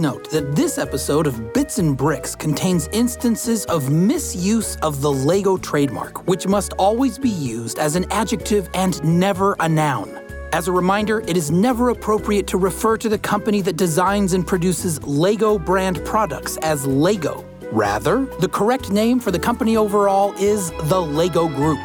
note that this episode of Bits and Bricks contains instances of misuse of the Lego trademark, which must always be used as an adjective and never a noun. As a reminder, it is never appropriate to refer to the company that designs and produces Lego brand products as Lego. Rather, the correct name for the company overall is the Lego Group.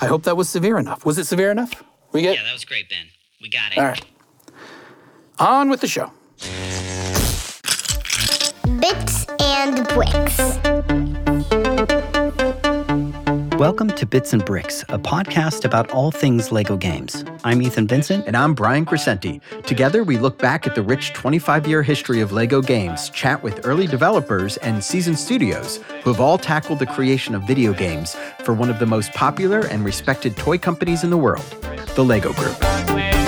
I hope that was severe enough. Was it severe enough? We get Yeah, that was great, Ben. We got it. all right. On with the show. Bits and Bricks. Welcome to Bits and Bricks, a podcast about all things Lego games. I'm Ethan Vincent. And I'm Brian Crescenti. Together, we look back at the rich 25 year history of LEGO games, chat with early developers and seasoned studios who have all tackled the creation of video games for one of the most popular and respected toy companies in the world, the LEGO Group.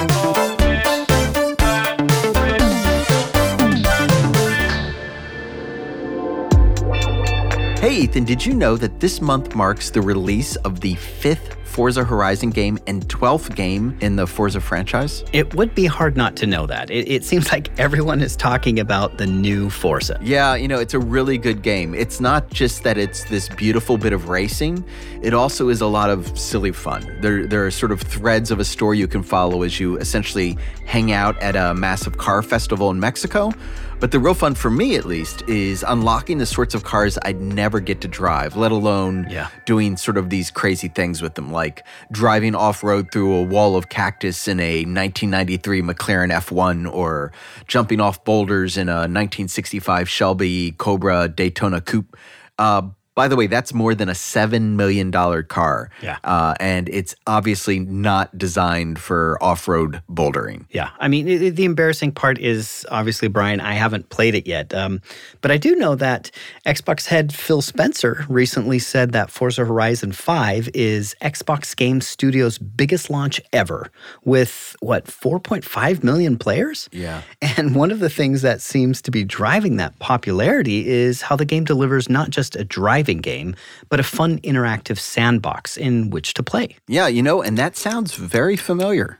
Hey, Ethan, did you know that this month marks the release of the fifth Forza Horizon game and 12th game in the Forza franchise? It would be hard not to know that. It, it seems like everyone is talking about the new Forza. Yeah, you know, it's a really good game. It's not just that it's this beautiful bit of racing, it also is a lot of silly fun. There, there are sort of threads of a story you can follow as you essentially hang out at a massive car festival in Mexico. But the real fun for me, at least, is unlocking the sorts of cars I'd never get to drive, let alone Yeah. doing sort of these crazy things with them, like driving off road through a wall of cactus in a 1993 McLaren F1 or jumping off boulders in a 1965 Shelby Cobra Daytona Coupe. Uh, by the way, that's more than a $7 million car. Yeah. Uh, and it's obviously not designed for off road bouldering. Yeah, I mean, i- the embarrassing part is obviously, Brian, I haven't played it yet. Um, but I do know that Xbox head Phil Spencer recently said that Forza Horizon 5 is Xbox Game Studios' biggest launch ever, with what, 4.5 million players? Yeah. And one of the things that seems to be driving that popularity is how the game delivers not just a driving game, but a fun interactive sandbox in which to play. Yeah, you know, and that sounds very familiar.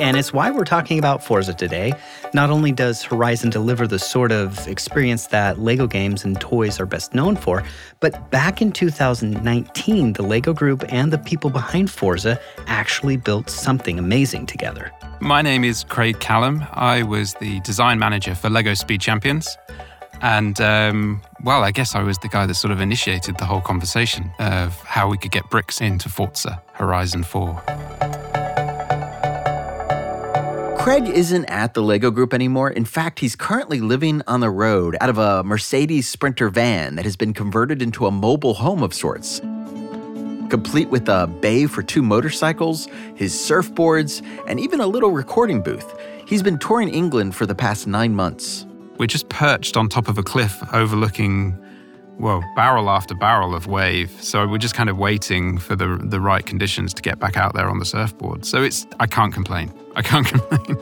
And it's why we're talking about Forza today. Not only does Horizon deliver the sort of experience that LEGO games and toys are best known for, but back in 2019, the LEGO Group and the people behind Forza actually built something amazing together. My name is Craig Callum. I was the design manager for Lego Speed Champions. And, um, well, I guess I was the guy that sort of initiated the whole conversation of how we could get bricks into Forza Horizon 4. Craig isn't at the Lego Group anymore. In fact, he's currently living on the road out of a Mercedes Sprinter van that has been converted into a mobile home of sorts. Complete with a bay for two motorcycles, his surfboards, and even a little recording booth. He's been touring England for the past nine months. We're just perched on top of a cliff overlooking, well, barrel after barrel of wave. So we're just kind of waiting for the, the right conditions to get back out there on the surfboard. So it's, I can't complain. I can't complain.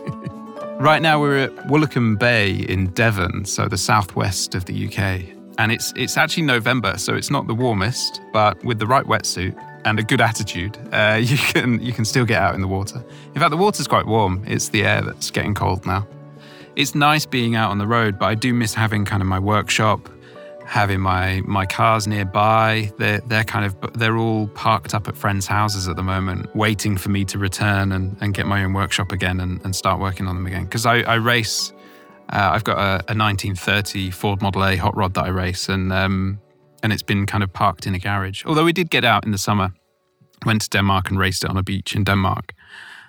right now we're at Woolacombe Bay in Devon, so the southwest of the UK. And it's, it's actually November, so it's not the warmest, but with the right wetsuit and a good attitude, uh, you, can, you can still get out in the water. In fact, the water's quite warm. It's the air that's getting cold now it's nice being out on the road, but I do miss having kind of my workshop, having my my cars nearby. They're they're kind of they're all parked up at friends' houses at the moment, waiting for me to return and, and get my own workshop again and, and start working on them again. Because I, I race, uh, I've got a, a 1930 Ford Model A hot rod that I race, and um, and it's been kind of parked in a garage. Although we did get out in the summer, went to Denmark and raced it on a beach in Denmark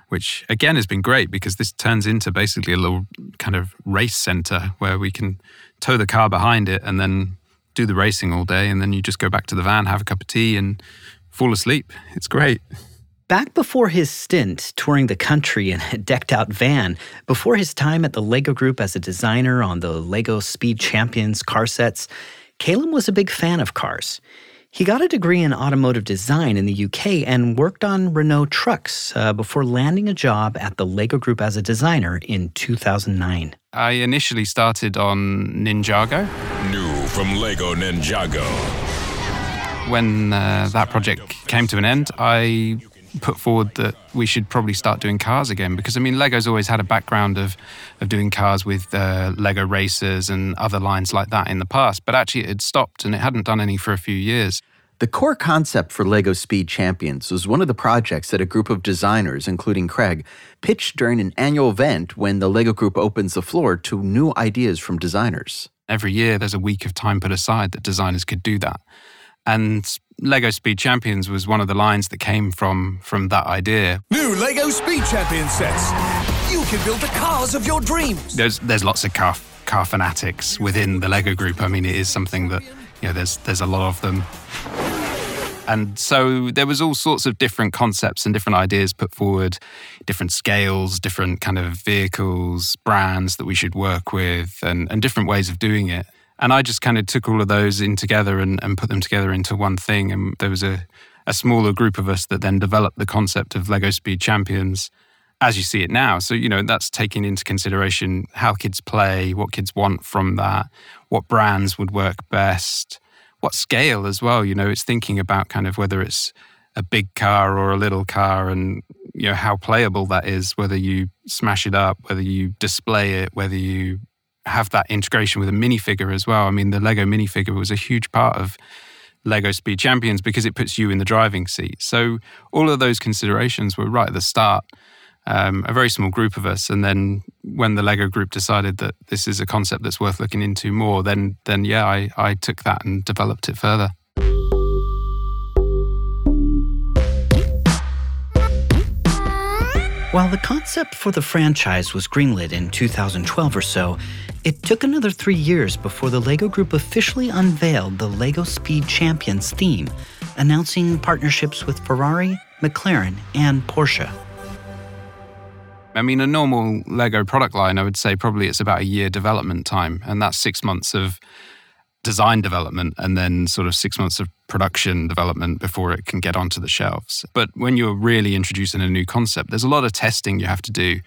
which again has been great because this turns into basically a little kind of race center where we can tow the car behind it and then do the racing all day. And then you just go back to the van, have a cup of tea, and fall asleep. It's great. Back before his stint touring the country in a decked out van, before his time at the LEGO Group as a designer on the LEGO Speed Champions car sets, Caleb was a big fan of cars. He got a degree in automotive design in the UK and worked on Renault trucks uh, before landing a job at the LEGO Group as a designer in 2009. I initially started on Ninjago. New from Lego Ninjago. When uh, that project came to an end, I put forward that we should probably start doing cars again because I mean Lego's always had a background of of doing cars with uh, Lego racers and other lines like that in the past, but actually it had stopped and it hadn't done any for a few years. The core concept for LEGO Speed Champions was one of the projects that a group of designers, including Craig, pitched during an annual event when the LEGO group opens the floor to new ideas from designers. Every year, there's a week of time put aside that designers could do that. And Lego Speed Champions was one of the lines that came from, from that idea. New Lego Speed Champion sets. You can build the cars of your dreams. There's, there's lots of car, car fanatics within the Lego group. I mean, it is something that, you know, there's, there's a lot of them. And so there was all sorts of different concepts and different ideas put forward, different scales, different kind of vehicles, brands that we should work with, and, and different ways of doing it. And I just kind of took all of those in together and, and put them together into one thing. And there was a, a smaller group of us that then developed the concept of Lego Speed Champions as you see it now. So, you know, that's taking into consideration how kids play, what kids want from that, what brands would work best what scale as well. You know, it's thinking about kind of whether it's a big car or a little car and you know how playable that is whether you smash it up whether you display it whether you have that integration with a minifigure as well i mean the lego minifigure was a huge part of lego speed champions because it puts you in the driving seat so all of those considerations were right at the start um, a very small group of us. And then when the Lego group decided that this is a concept that's worth looking into more, then then yeah, I, I took that and developed it further. While the concept for the franchise was greenlit in 2012 or so, it took another three years before the LEGO Group officially unveiled the LEGO Speed Champions theme, announcing partnerships with Ferrari, McLaren, and Porsche. I mean, a normal Lego product line, I would say probably it's about a year development time, and that's six months of design development and then sort of six months of production development before it can get onto the shelves. But when you're really introducing a new concept, there's a lot of testing you have to do,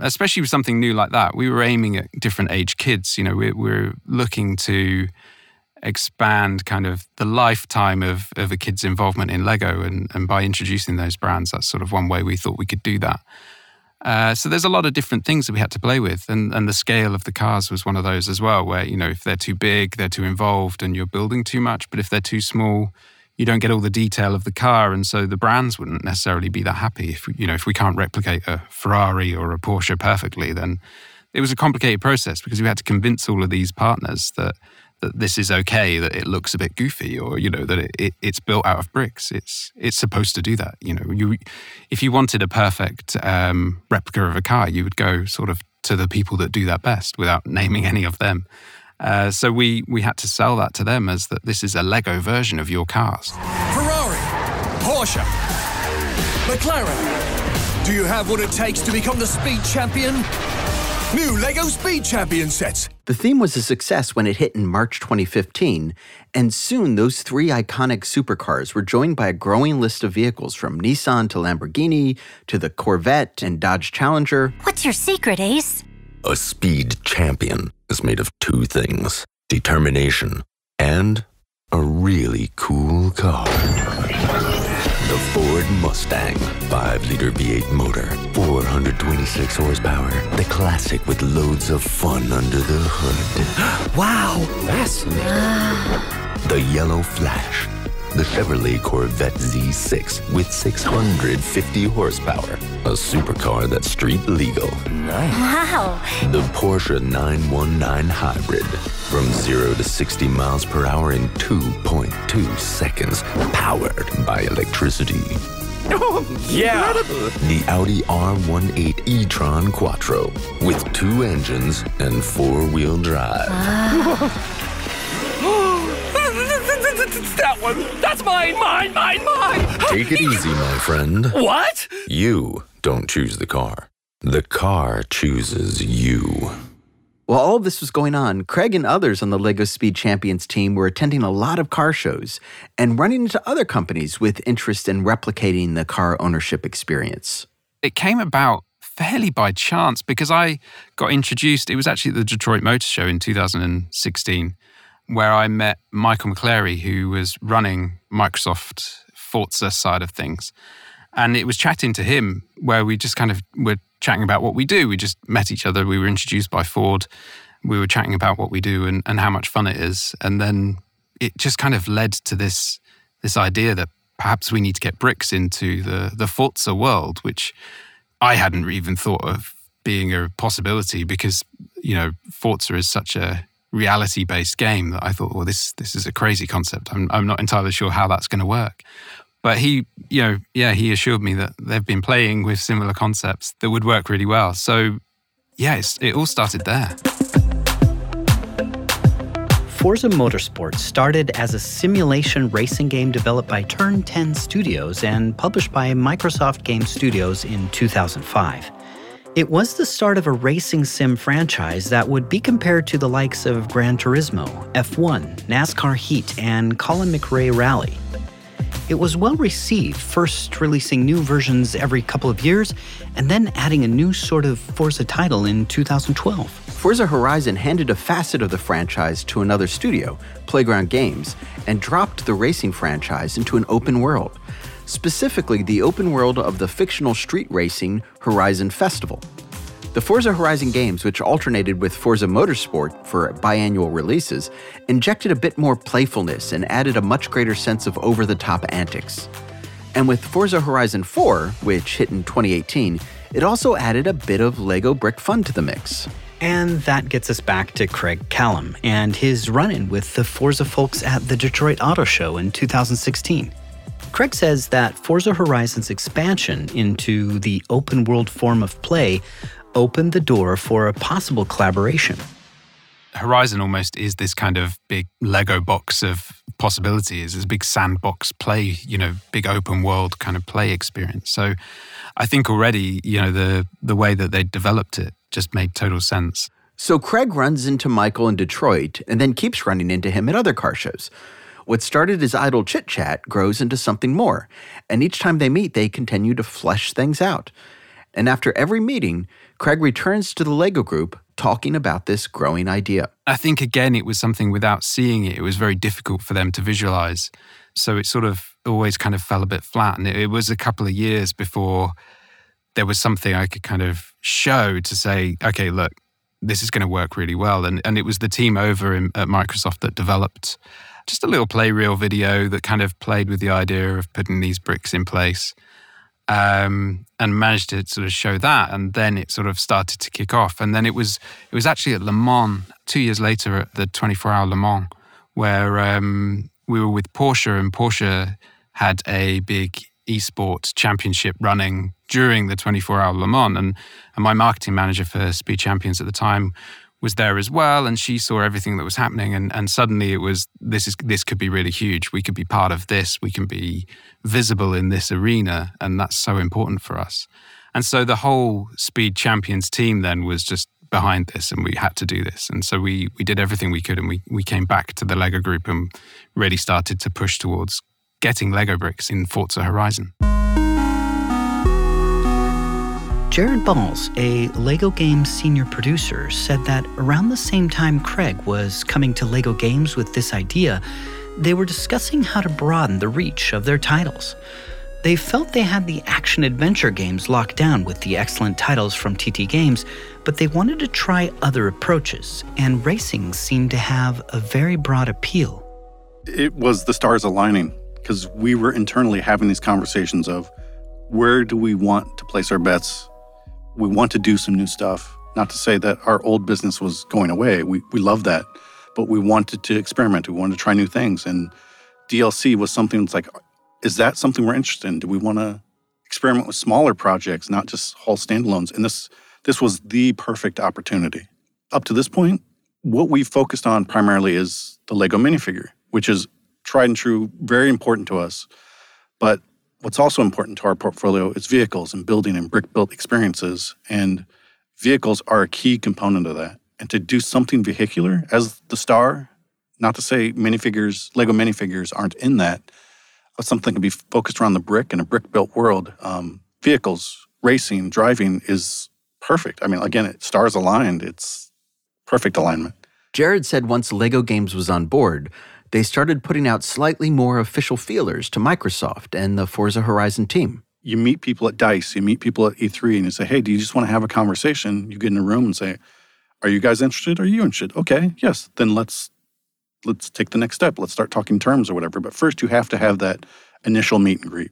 especially with something new like that. We were aiming at different age kids. You know, we're, we're looking to expand kind of the lifetime of, of a kid's involvement in Lego. And, and by introducing those brands, that's sort of one way we thought we could do that. Uh, so there's a lot of different things that we had to play with, and and the scale of the cars was one of those as well. Where you know if they're too big, they're too involved, and you're building too much. But if they're too small, you don't get all the detail of the car, and so the brands wouldn't necessarily be that happy. If you know if we can't replicate a Ferrari or a Porsche perfectly, then it was a complicated process because we had to convince all of these partners that that this is okay, that it looks a bit goofy, or you know that it, it, it's built out of bricks. It's it's supposed to do that. You know, you if you wanted a perfect um, replica of a car, you would go sort of to the people that do that best, without naming any of them. Uh, so we we had to sell that to them as that this is a Lego version of your cars. Ferrari, Porsche, McLaren. Do you have what it takes to become the speed champion? New LEGO Speed Champion sets. The theme was a success when it hit in March 2015, and soon those three iconic supercars were joined by a growing list of vehicles from Nissan to Lamborghini to the Corvette and Dodge Challenger. What's your secret, Ace? A speed champion is made of two things determination and a really cool car. The Ford Mustang, 5 liter V8 motor, 426 horsepower. The classic with loads of fun under the hood. Wow, fascinating. Ah. The Yellow Flash, the Chevrolet Corvette Z6 with 650 horsepower. A supercar that's street legal. Nice. Wow. The Porsche 919 Hybrid. From 0 to 60 miles per hour in 2.2 seconds. Powered by electricity. Oh, Yeah. The Audi R18 e-tron Quattro. With two engines and four-wheel drive. that one. That's mine, mine, mine, mine. Take it easy, my friend. What? You don't choose the car. The car chooses you. While all of this was going on, Craig and others on the LEGO Speed Champions team were attending a lot of car shows and running into other companies with interest in replicating the car ownership experience. It came about fairly by chance because I got introduced. It was actually at the Detroit Motor Show in 2016 where I met Michael McClary, who was running Microsoft Forza side of things. And it was chatting to him where we just kind of were chatting about what we do. We just met each other. We were introduced by Ford. We were chatting about what we do and, and how much fun it is. And then it just kind of led to this this idea that perhaps we need to get bricks into the the Forza world, which I hadn't even thought of being a possibility because you know Forza is such a reality based game that I thought, well, this this is a crazy concept. I'm I'm not entirely sure how that's going to work. But he, you know, yeah, he assured me that they've been playing with similar concepts that would work really well. So, yeah, it all started there. Forza Motorsport started as a simulation racing game developed by Turn 10 Studios and published by Microsoft Game Studios in 2005. It was the start of a racing sim franchise that would be compared to the likes of Gran Turismo, F1, NASCAR Heat, and Colin McRae Rally. It was well received, first releasing new versions every couple of years, and then adding a new sort of Forza title in 2012. Forza Horizon handed a facet of the franchise to another studio, Playground Games, and dropped the racing franchise into an open world specifically the open world of the fictional street racing Horizon Festival. The Forza Horizon games, which alternated with Forza Motorsport for biannual releases, injected a bit more playfulness and added a much greater sense of over the top antics. And with Forza Horizon 4, which hit in 2018, it also added a bit of Lego brick fun to the mix. And that gets us back to Craig Callum and his run in with the Forza folks at the Detroit Auto Show in 2016. Craig says that Forza Horizon's expansion into the open world form of play opened the door for a possible collaboration. Horizon almost is this kind of big Lego box of possibilities, this big sandbox play, you know, big open world kind of play experience. So I think already, you know, the the way that they developed it just made total sense. So Craig runs into Michael in Detroit and then keeps running into him at other car shows. What started as idle chit chat grows into something more, and each time they meet, they continue to flesh things out. And after every meeting, Craig returns to the Lego group talking about this growing idea. I think, again, it was something without seeing it, it was very difficult for them to visualize. So it sort of always kind of fell a bit flat. And it, it was a couple of years before there was something I could kind of show to say, okay, look, this is going to work really well. And, and it was the team over in, at Microsoft that developed just a little play reel video that kind of played with the idea of putting these bricks in place um, and managed to sort of show that. And then it sort of started to kick off. And then it was it was actually at Le Mans two years later at the 24 hour Le Mans where um, we were with Porsche and Porsche had a big esports championship running during the 24 hour Le Mans. And, and my marketing manager for Speed Champions at the time was there as well and she saw everything that was happening and, and suddenly it was this is this could be really huge. We could be part of this. We can be visible in this arena and that's so important for us. And so the whole speed champions team then was just behind this and we had to do this. And so we we did everything we could and we we came back to the lego group and really started to push towards getting lego bricks in forza horizon Jared Balls, a LEGO Games senior producer, said that around the same time Craig was coming to LEGO Games with this idea, they were discussing how to broaden the reach of their titles. They felt they had the action adventure games locked down with the excellent titles from TT Games, but they wanted to try other approaches, and racing seemed to have a very broad appeal. It was the stars aligning because we were internally having these conversations of where do we want to place our bets we want to do some new stuff. Not to say that our old business was going away. We, we love that. But we wanted to experiment. We wanted to try new things. And DLC was something that's like, is that something we're interested in? Do we want to experiment with smaller projects, not just whole standalones? And this this was the perfect opportunity. Up to this point, what we've focused on primarily is the Lego minifigure, which is tried and true, very important to us. But What's also important to our portfolio is vehicles and building and brick built experiences. And vehicles are a key component of that. And to do something vehicular as the star, not to say minifigures, Lego minifigures aren't in that, but something can be focused around the brick in a brick built world. Um, vehicles, racing, driving is perfect. I mean, again, it stars aligned, it's perfect alignment. Jared said once Lego Games was on board, they started putting out slightly more official feelers to Microsoft and the Forza Horizon team. you meet people at Dice, you meet people at E3, and you say, hey, do you just want to have a conversation? You get in a room and say, are you guys interested? Are you interested? Okay, yes. Then let's let's take the next step. Let's start talking terms or whatever. But first, you have to have that initial meet and greet.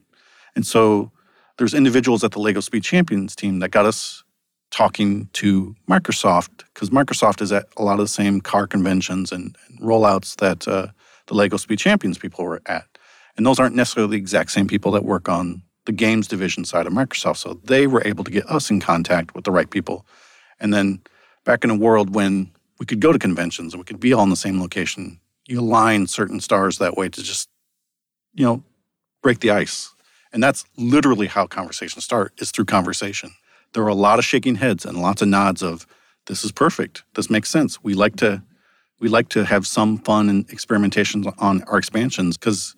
And so there's individuals at the Lego Speed Champions team that got us talking to Microsoft because Microsoft is at a lot of the same car conventions and, and rollouts that uh, the Lego Speed Champions people were at. And those aren't necessarily the exact same people that work on the games division side of Microsoft. So they were able to get us in contact with the right people. And then back in a world when we could go to conventions and we could be all in the same location, you align certain stars that way to just, you know, break the ice. And that's literally how conversations start is through conversation. There are a lot of shaking heads and lots of nods of this is perfect. This makes sense. We like to we like to have some fun and experimentations on our expansions because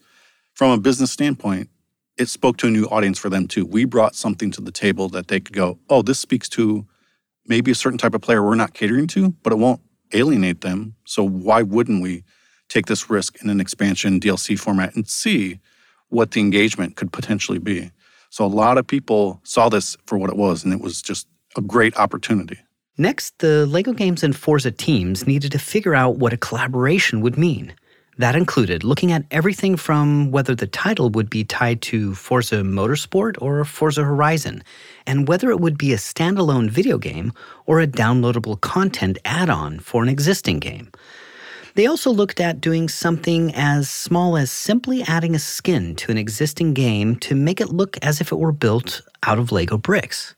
from a business standpoint, it spoke to a new audience for them too. We brought something to the table that they could go, oh, this speaks to maybe a certain type of player we're not catering to, but it won't alienate them. So why wouldn't we take this risk in an expansion DLC format and see what the engagement could potentially be? So a lot of people saw this for what it was, and it was just a great opportunity. Next, the LEGO Games and Forza teams needed to figure out what a collaboration would mean. That included looking at everything from whether the title would be tied to Forza Motorsport or Forza Horizon, and whether it would be a standalone video game or a downloadable content add on for an existing game. They also looked at doing something as small as simply adding a skin to an existing game to make it look as if it were built out of Lego bricks.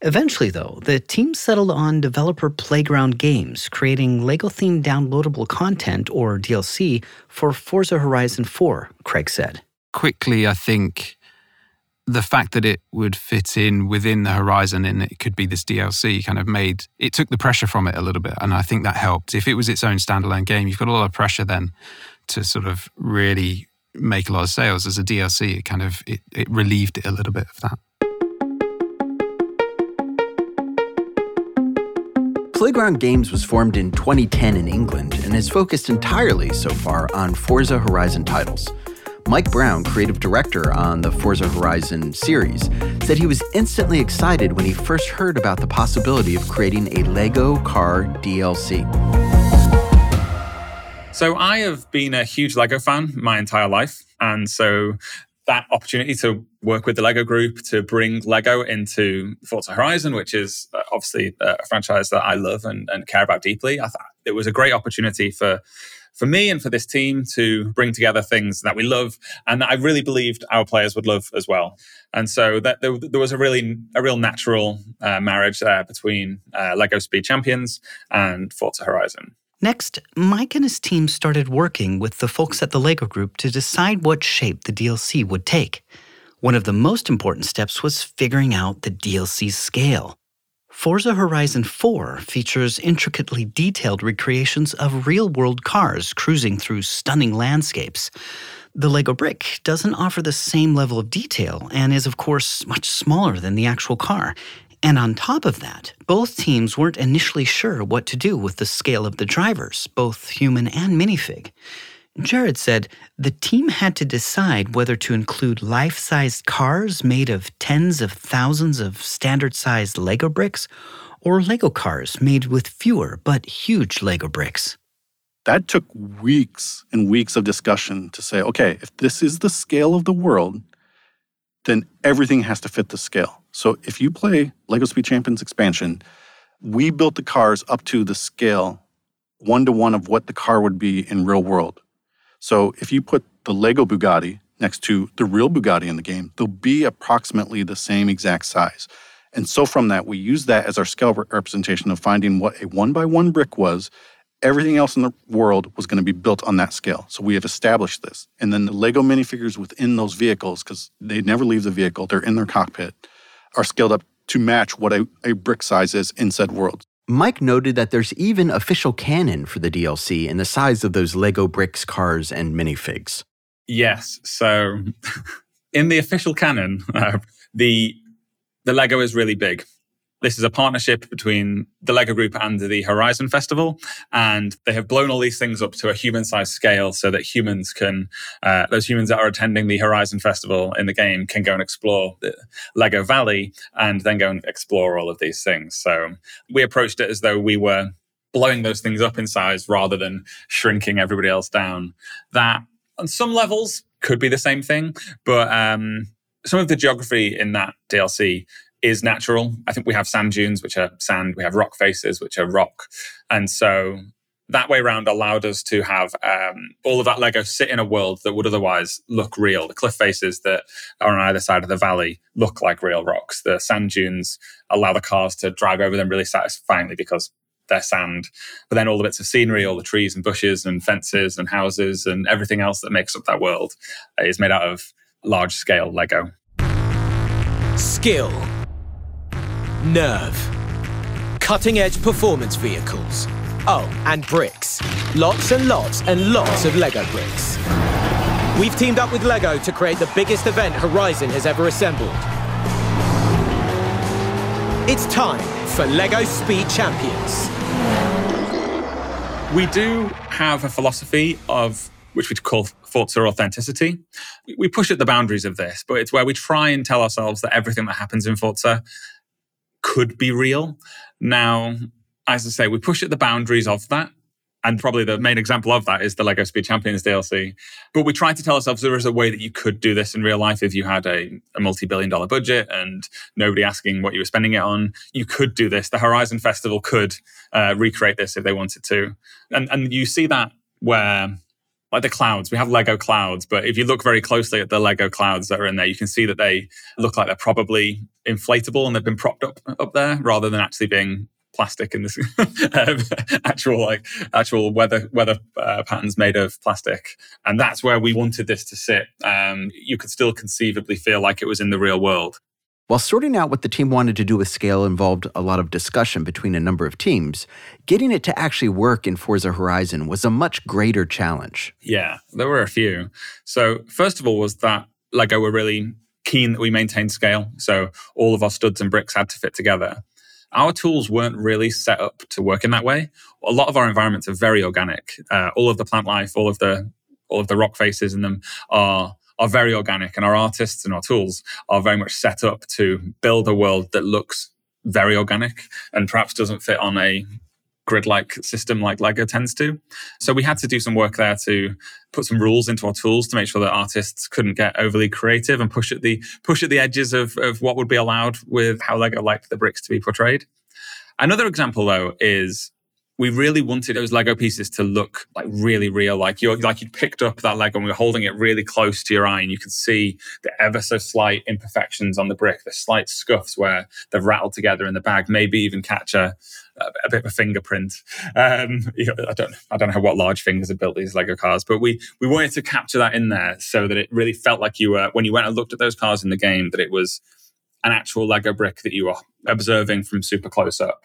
Eventually, though, the team settled on developer Playground Games, creating Lego themed downloadable content, or DLC, for Forza Horizon 4, Craig said. Quickly, I think the fact that it would fit in within the horizon and it could be this DLC kind of made it took the pressure from it a little bit. And I think that helped. If it was its own standalone game, you've got a lot of pressure then to sort of really make a lot of sales. As a DLC, it kind of it, it relieved it a little bit of that. Playground Games was formed in 2010 in England and is focused entirely so far on Forza Horizon titles. Mike Brown, creative director on the Forza Horizon series, said he was instantly excited when he first heard about the possibility of creating a Lego car DLC. So, I have been a huge Lego fan my entire life. And so, that opportunity to work with the Lego Group to bring Lego into Forza Horizon, which is uh, obviously uh, a franchise that I love and, and care about deeply. I thought it was a great opportunity for for me and for this team to bring together things that we love and that I really believed our players would love as well. And so that there, there was a really a real natural uh, marriage there between uh, Lego Speed Champions and Forza Horizon. Next, Mike and his team started working with the folks at the LEGO Group to decide what shape the DLC would take. One of the most important steps was figuring out the DLC's scale. Forza Horizon 4 features intricately detailed recreations of real world cars cruising through stunning landscapes. The Lego brick doesn't offer the same level of detail and is, of course, much smaller than the actual car, and on top of that, both teams weren't initially sure what to do with the scale of the drivers, both human and minifig. Jared said the team had to decide whether to include life sized cars made of tens of thousands of standard sized Lego bricks or Lego cars made with fewer but huge Lego bricks. That took weeks and weeks of discussion to say, okay, if this is the scale of the world, then everything has to fit the scale. So if you play Lego Speed Champions expansion, we built the cars up to the scale one to one of what the car would be in real world. So if you put the Lego Bugatti next to the real Bugatti in the game, they'll be approximately the same exact size. And so from that, we use that as our scale representation of finding what a one by one brick was everything else in the world was going to be built on that scale. So we have established this. And then the Lego minifigures within those vehicles, because they never leave the vehicle, they're in their cockpit, are scaled up to match what a, a brick size is in said world. Mike noted that there's even official canon for the DLC in the size of those Lego bricks, cars, and minifigs. Yes. So in the official canon, uh, the the Lego is really big. This is a partnership between the Lego Group and the Horizon Festival, and they have blown all these things up to a human-sized scale so that humans can, uh, those humans that are attending the Horizon Festival in the game, can go and explore the Lego Valley and then go and explore all of these things. So we approached it as though we were blowing those things up in size rather than shrinking everybody else down. That on some levels could be the same thing, but um, some of the geography in that DLC is natural. I think we have sand dunes, which are sand. We have rock faces, which are rock. And so that way around allowed us to have um, all of that Lego sit in a world that would otherwise look real. The cliff faces that are on either side of the valley look like real rocks. The sand dunes allow the cars to drive over them really satisfyingly because they're sand. But then all the bits of scenery, all the trees and bushes and fences and houses and everything else that makes up that world is made out of large scale Lego. Skill Nerve. Cutting edge performance vehicles. Oh, and bricks. Lots and lots and lots of Lego bricks. We've teamed up with Lego to create the biggest event Horizon has ever assembled. It's time for Lego Speed Champions. We do have a philosophy of which we call Forza authenticity. We push at the boundaries of this, but it's where we try and tell ourselves that everything that happens in Forza could be real. Now, as I say, we push at the boundaries of that. And probably the main example of that is the Lego Speed Champions DLC. But we try to tell ourselves there is a way that you could do this in real life if you had a, a multi billion dollar budget and nobody asking what you were spending it on. You could do this. The Horizon Festival could uh, recreate this if they wanted to. And, and you see that where like the clouds. We have Lego clouds, but if you look very closely at the Lego clouds that are in there, you can see that they look like they're probably inflatable and they've been propped up up there rather than actually being plastic in this um, actual like actual weather weather uh, patterns made of plastic and that's where we wanted this to sit um, you could still conceivably feel like it was in the real world while sorting out what the team wanted to do with scale involved a lot of discussion between a number of teams, getting it to actually work in Forza Horizon was a much greater challenge. Yeah, there were a few. So, first of all, was that Lego were really keen that we maintain scale. So, all of our studs and bricks had to fit together. Our tools weren't really set up to work in that way. A lot of our environments are very organic. Uh, all of the plant life, all of the all of the rock faces in them are are very organic, and our artists and our tools are very much set up to build a world that looks very organic and perhaps doesn't fit on a grid-like system like Lego tends to. So we had to do some work there to put some rules into our tools to make sure that artists couldn't get overly creative and push at the push at the edges of, of what would be allowed with how Lego liked the bricks to be portrayed. Another example though is we really wanted those Lego pieces to look like really real, like you like you picked up that Lego and we are holding it really close to your eye, and you can see the ever so slight imperfections on the brick, the slight scuffs where they've rattled together in the bag, maybe even catch a, a bit of a fingerprint. Um, you know, I don't I don't know what large fingers have built these Lego cars, but we we wanted to capture that in there so that it really felt like you were when you went and looked at those cars in the game that it was an actual Lego brick that you were observing from super close up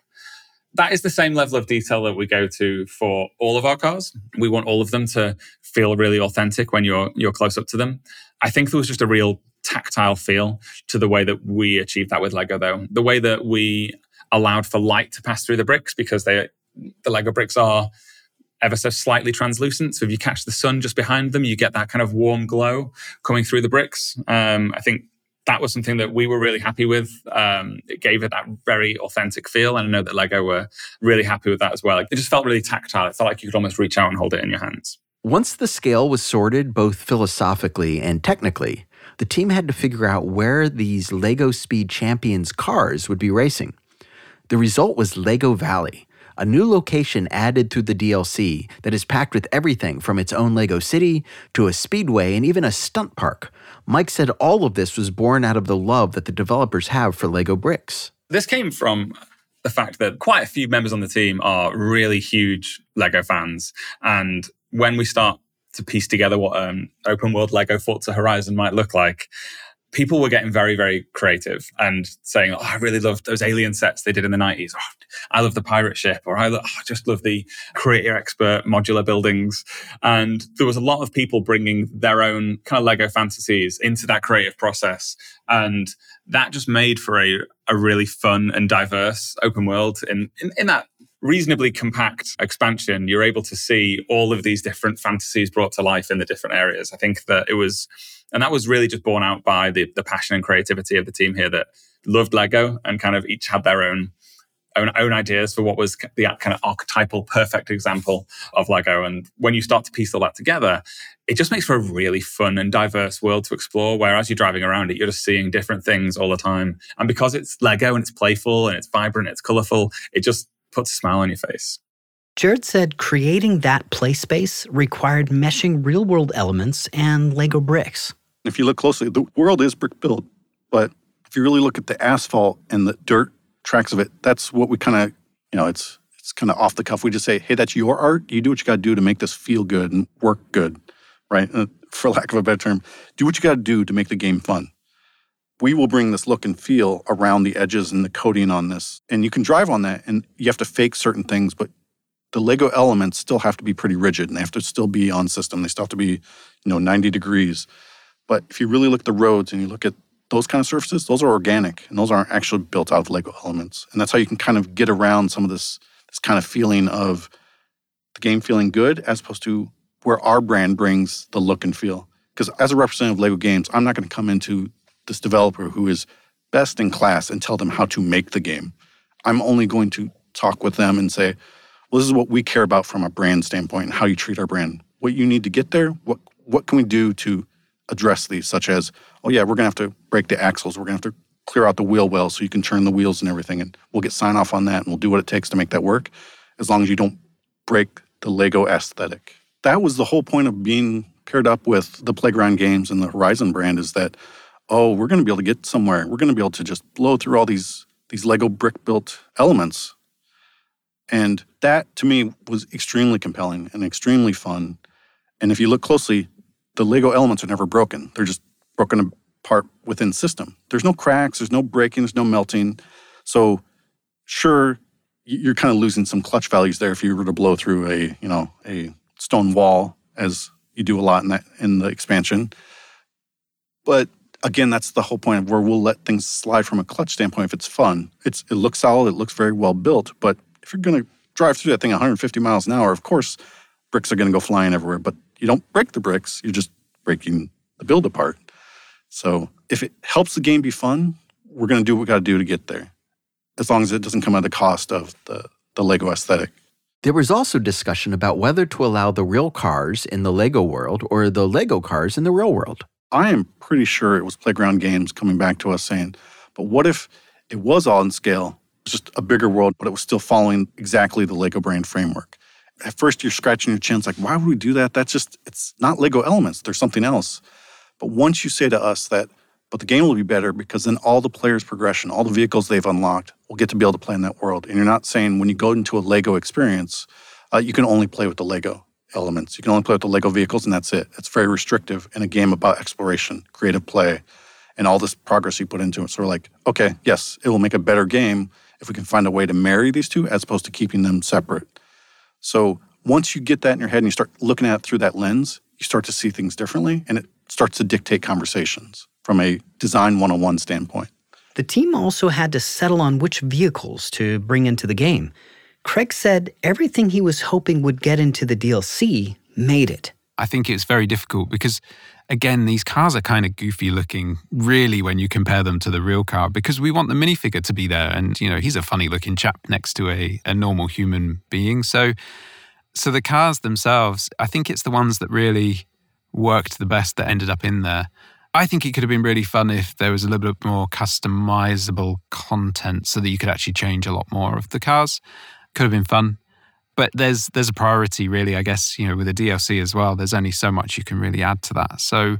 that is the same level of detail that we go to for all of our cars. We want all of them to feel really authentic when you're you're close up to them. I think there was just a real tactile feel to the way that we achieved that with Lego though. The way that we allowed for light to pass through the bricks because they the Lego bricks are ever so slightly translucent. So if you catch the sun just behind them, you get that kind of warm glow coming through the bricks. Um, I think that was something that we were really happy with. Um, it gave it that very authentic feel. And I know that Lego were really happy with that as well. It just felt really tactile. It felt like you could almost reach out and hold it in your hands. Once the scale was sorted, both philosophically and technically, the team had to figure out where these Lego Speed Champions cars would be racing. The result was Lego Valley, a new location added through the DLC that is packed with everything from its own Lego city to a speedway and even a stunt park. Mike said all of this was born out of the love that the developers have for Lego bricks. This came from the fact that quite a few members on the team are really huge Lego fans. And when we start to piece together what an open world Lego Forza Horizon might look like, people were getting very, very creative and saying, oh, I really love those alien sets they did in the 90s. Oh, I love the pirate ship, or I, lo- oh, I just love the creator expert modular buildings. And there was a lot of people bringing their own kind of Lego fantasies into that creative process. And that just made for a, a really fun and diverse open world in, in, in that reasonably compact expansion, you're able to see all of these different fantasies brought to life in the different areas. I think that it was, and that was really just borne out by the, the passion and creativity of the team here that loved Lego and kind of each had their own own, own ideas for what was the kind of archetypal perfect example of Lego. And when you start to piece all that together, it just makes for a really fun and diverse world to explore. Whereas you're driving around it, you're just seeing different things all the time. And because it's Lego and it's playful and it's vibrant, it's colorful, it just puts a smile on your face. Jared said creating that play space required meshing real world elements and Lego bricks. If you look closely, the world is brick built, but if you really look at the asphalt and the dirt tracks of it, that's what we kind of, you know, it's it's kind of off the cuff. We just say, hey, that's your art. You do what you got to do to make this feel good and work good, right? Uh, for lack of a better term, do what you got to do to make the game fun we will bring this look and feel around the edges and the coating on this. And you can drive on that and you have to fake certain things, but the Lego elements still have to be pretty rigid and they have to still be on system. They still have to be, you know, 90 degrees. But if you really look at the roads and you look at those kind of surfaces, those are organic and those aren't actually built out of Lego elements. And that's how you can kind of get around some of this this kind of feeling of the game feeling good as opposed to where our brand brings the look and feel. Because as a representative of Lego Games, I'm not going to come into this developer who is best in class and tell them how to make the game. I'm only going to talk with them and say, well, this is what we care about from a brand standpoint and how you treat our brand. What you need to get there, what what can we do to address these, such as, oh yeah, we're gonna have to break the axles, we're gonna have to clear out the wheel well so you can turn the wheels and everything, and we'll get sign off on that and we'll do what it takes to make that work, as long as you don't break the Lego aesthetic. That was the whole point of being paired up with the Playground Games and the Horizon brand is that oh, we're going to be able to get somewhere. We're going to be able to just blow through all these these Lego brick built elements. And that to me was extremely compelling and extremely fun. And if you look closely, the Lego elements are never broken. They're just broken apart within system. There's no cracks, there's no breaking, there's no melting. So sure, you're kind of losing some clutch values there if you were to blow through a, you know, a stone wall as you do a lot in that in the expansion. But again, that's the whole point of where we'll let things slide from a clutch standpoint if it's fun. It's it looks solid, it looks very well built, but if you're going to drive through that thing 150 miles an hour, of course, bricks are going to go flying everywhere. But you don't break the bricks; you're just breaking the build apart. So if it helps the game be fun, we're going to do what we got to do to get there, as long as it doesn't come at the cost of the the Lego aesthetic. There was also discussion about whether to allow the real cars in the Lego world or the Lego cars in the real world. I am pretty sure it was Playground Games coming back to us saying, but what if it was all in scale, just a bigger world, but it was still following exactly the Lego brand framework? At first, you're scratching your chin. It's like, why would we do that? That's just, it's not Lego elements. There's something else. But once you say to us that, but the game will be better because then all the players' progression, all the vehicles they've unlocked will get to be able to play in that world. And you're not saying when you go into a Lego experience, uh, you can only play with the Lego elements. You can only play with the Lego vehicles, and that's it. It's very restrictive in a game about exploration, creative play, and all this progress you put into it. So we're like, okay, yes, it will make a better game if we can find a way to marry these two as opposed to keeping them separate. So once you get that in your head and you start looking at it through that lens, you start to see things differently, and it starts to dictate conversations from a design 101 standpoint. The team also had to settle on which vehicles to bring into the game. Craig said everything he was hoping would get into the DLC made it. I think it's very difficult because, again, these cars are kind of goofy looking, really, when you compare them to the real car, because we want the minifigure to be there. And, you know, he's a funny looking chap next to a, a normal human being. So, so the cars themselves, I think it's the ones that really worked the best that ended up in there. I think it could have been really fun if there was a little bit more customizable content so that you could actually change a lot more of the cars could have been fun. But there's there's a priority really, I guess, you know, with the DLC as well. There's only so much you can really add to that. So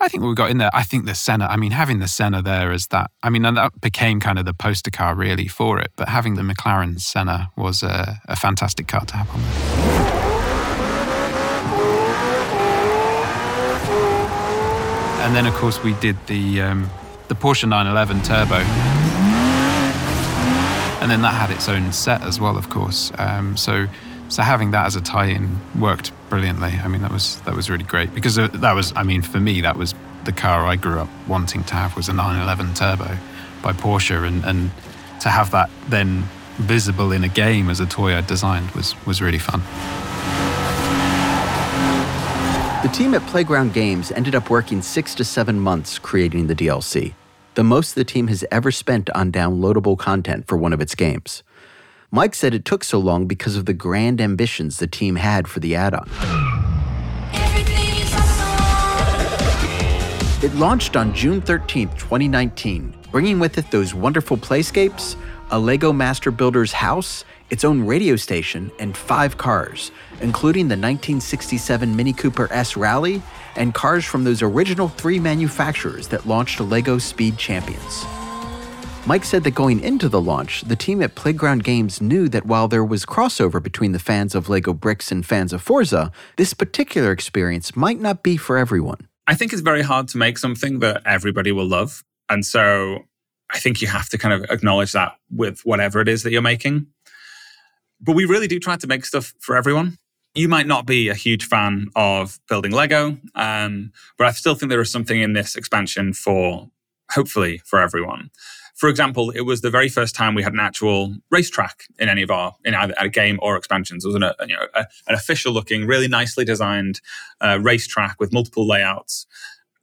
I think we got in there. I think the Senna, I mean, having the Senna there as that, I mean, and that became kind of the poster car really for it. But having the McLaren Senna was a, a fantastic car to have on there. and then of course we did the um, the Porsche 911 Turbo, and then that had its own set as well, of course. Um, so so having that as a tie-in worked brilliantly. I mean, that was that was really great because uh, that was, I mean, for me, that was the car I grew up wanting to have was a 911 Turbo by Porsche, and and to have that then visible in a game as a toy I designed was was really fun. The team at Playground Games ended up working six to seven months creating the DLC, the most the team has ever spent on downloadable content for one of its games. Mike said it took so long because of the grand ambitions the team had for the add on. It launched on June 13, 2019, bringing with it those wonderful playscapes, a Lego Master Builder's house, its own radio station, and five cars, including the 1967 Mini Cooper S Rally and cars from those original three manufacturers that launched Lego Speed Champions. Mike said that going into the launch, the team at Playground Games knew that while there was crossover between the fans of Lego Bricks and fans of Forza, this particular experience might not be for everyone. I think it's very hard to make something that everybody will love. And so I think you have to kind of acknowledge that with whatever it is that you're making. But we really do try to make stuff for everyone. You might not be a huge fan of building Lego, um, but I still think there is something in this expansion for hopefully for everyone. For example, it was the very first time we had an actual racetrack in any of our in either a game or expansions. It was an, a, you know, a, an official looking, really nicely designed uh, racetrack with multiple layouts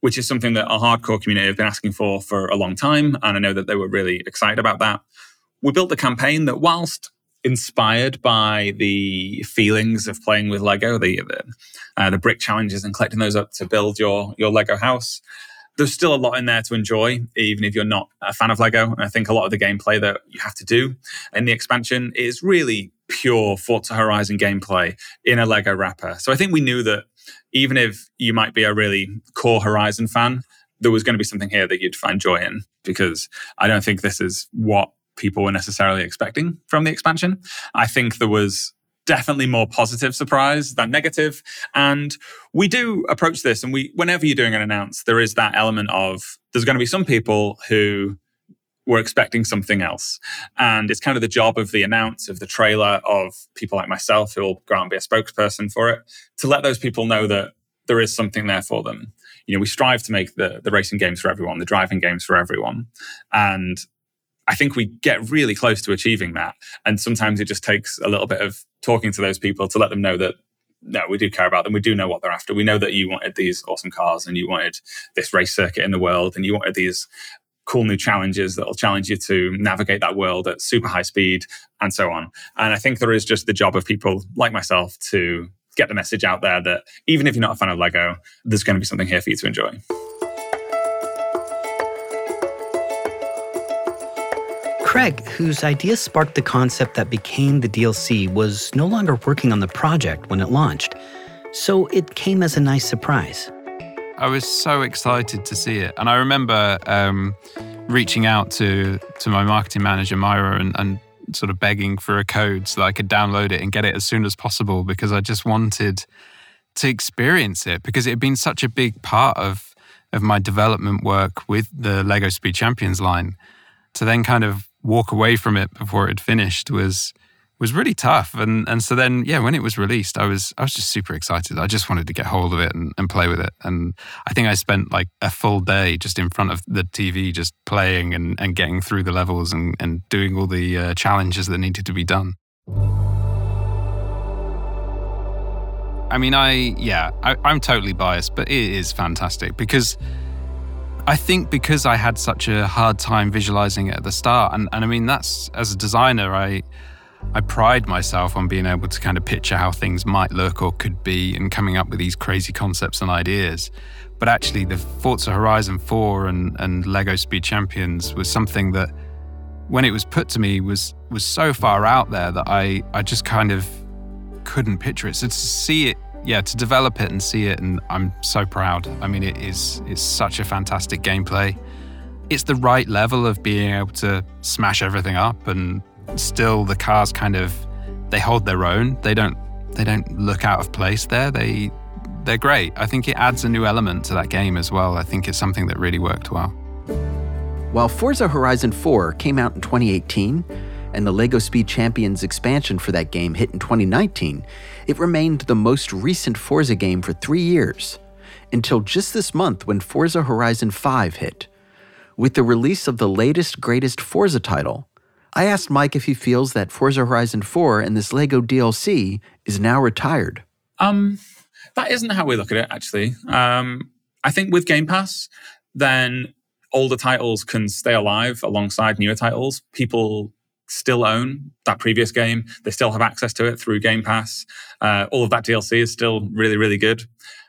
which is something that our hardcore community have been asking for for a long time. And I know that they were really excited about that. We built a campaign that, whilst inspired by the feelings of playing with Lego, the the, uh, the brick challenges and collecting those up to build your your Lego house. There's still a lot in there to enjoy, even if you're not a fan of Lego. And I think a lot of the gameplay that you have to do in the expansion is really pure Forza Horizon gameplay in a Lego wrapper. So I think we knew that even if you might be a really core Horizon fan, there was going to be something here that you'd find joy in because I don't think this is what people were necessarily expecting from the expansion. I think there was definitely more positive surprise than negative. And we do approach this, and we, whenever you're doing an announce, there is that element of there's going to be some people who were expecting something else. And it's kind of the job of the announce, of the trailer, of people like myself who will go out and be a spokesperson for it, to let those people know that there is something there for them. You know, we strive to make the, the racing games for everyone, the driving games for everyone. And I think we get really close to achieving that. And sometimes it just takes a little bit of talking to those people to let them know that no, we do care about them. We do know what they're after. We know that you wanted these awesome cars and you wanted this race circuit in the world and you wanted these cool new challenges that will challenge you to navigate that world at super high speed and so on. And I think there is just the job of people like myself to get the message out there that even if you're not a fan of Lego, there's going to be something here for you to enjoy. Craig, whose idea sparked the concept that became the DLC, was no longer working on the project when it launched. So it came as a nice surprise. I was so excited to see it, and I remember um, reaching out to to my marketing manager Myra and, and sort of begging for a code so that I could download it and get it as soon as possible because I just wanted to experience it because it had been such a big part of of my development work with the Lego Speed Champions line. To then kind of walk away from it before it had finished was was really tough. And and so then yeah, when it was released, I was I was just super excited. I just wanted to get hold of it and, and play with it. And I think I spent like a full day just in front of the TV, just playing and, and getting through the levels and, and doing all the uh, challenges that needed to be done. I mean, I yeah, I, I'm totally biased, but it is fantastic because I think because I had such a hard time visualizing it at the start, and, and I mean that's as a designer, I I pride myself on being able to kind of picture how things might look or could be and coming up with these crazy concepts and ideas. But actually, the Forza Horizon 4 and, and Lego Speed Champions was something that, when it was put to me, was was so far out there that I, I just kind of couldn't picture it. So to see it, yeah, to develop it and see it, and I'm so proud. I mean, it is it's such a fantastic gameplay. It's the right level of being able to smash everything up and still the cars kind of they hold their own. They don't they don't look out of place there. They they're great. I think it adds a new element to that game as well. I think it's something that really worked well. While Forza Horizon 4 came out in 2018, and the LEGO Speed Champions expansion for that game hit in 2019, it remained the most recent Forza game for three years, until just this month when Forza Horizon 5 hit. With the release of the latest, greatest Forza title, I asked Mike if he feels that Forza Horizon 4 and this LEGO DLC is now retired. Um, that isn't how we look at it, actually. Um, I think with Game Pass, then older titles can stay alive alongside newer titles. People still own that previous game. They still have access to it through Game Pass. Uh, all of that DLC is still really, really good.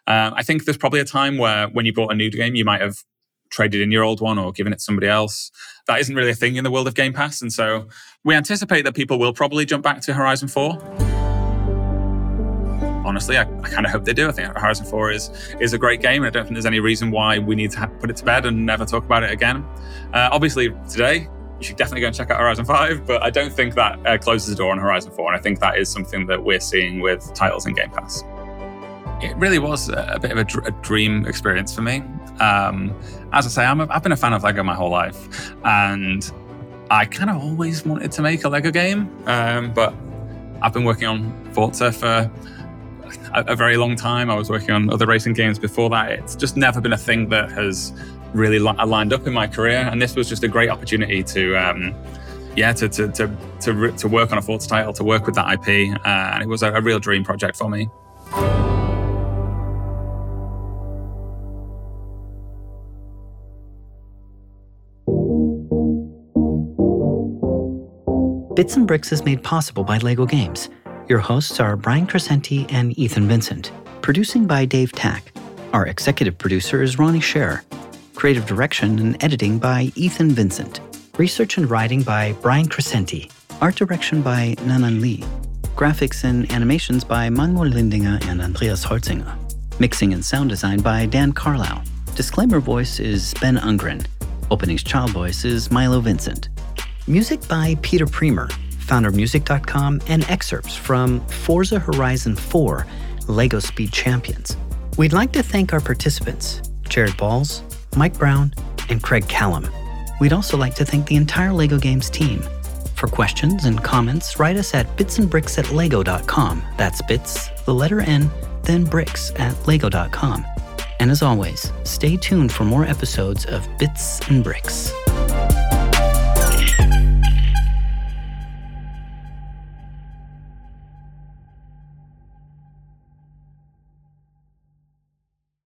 Uh, I think there's probably a time where when you bought a new game, you might have traded in your old one or given it to somebody else. That isn't really a thing in the world of Game Pass. And so we anticipate that people will probably jump back to Horizon 4 honestly. I, I kind of hope they do. I think Horizon 4 is is a great game, and I don't think there's any reason why we need to ha- put it to bed and never talk about it again. Uh, obviously, today you should definitely go and check out Horizon 5, but I don't think that uh, closes the door on Horizon 4, and I think that is something that we're seeing with titles in Game Pass. It really was a, bit of a, dr- a, dream experience for me. Um, as I say, i have been a fan of Lego my whole life, and I kind of always wanted to make a Lego game, um, but I've been working on Forza for a, a, very long time. I was working on other racing games before that. It's just never been a thing that has really li- lined up in my career, and this was just a great opportunity to. Um, yeah, to, to, to, to, to work on a Forza title, to work with that IP, uh, and it was a, a real dream project for me. Bits and Bricks is made possible by LEGO Games. Your hosts are Brian Crecente and Ethan Vincent. Producing by Dave Tack. Our executive producer is Ronnie Scher. Creative direction and editing by Ethan Vincent. Research and writing by Brian Crecente, Art direction by Nanan Lee. Graphics and animations by Manuel Lindinger and Andreas Holzinger. Mixing and sound design by Dan Carlisle. Disclaimer voice is Ben Ungren. Openings child voice is Milo Vincent. Music by Peter Premer foundermusic.com, and excerpts from Forza Horizon 4 LEGO Speed Champions. We'd like to thank our participants, Jared Balls, Mike Brown, and Craig Callum. We'd also like to thank the entire LEGO Games team. For questions and comments, write us at bitsandbricks at lego.com. That's bits, the letter N, then bricks at lego.com. And as always, stay tuned for more episodes of Bits and Bricks.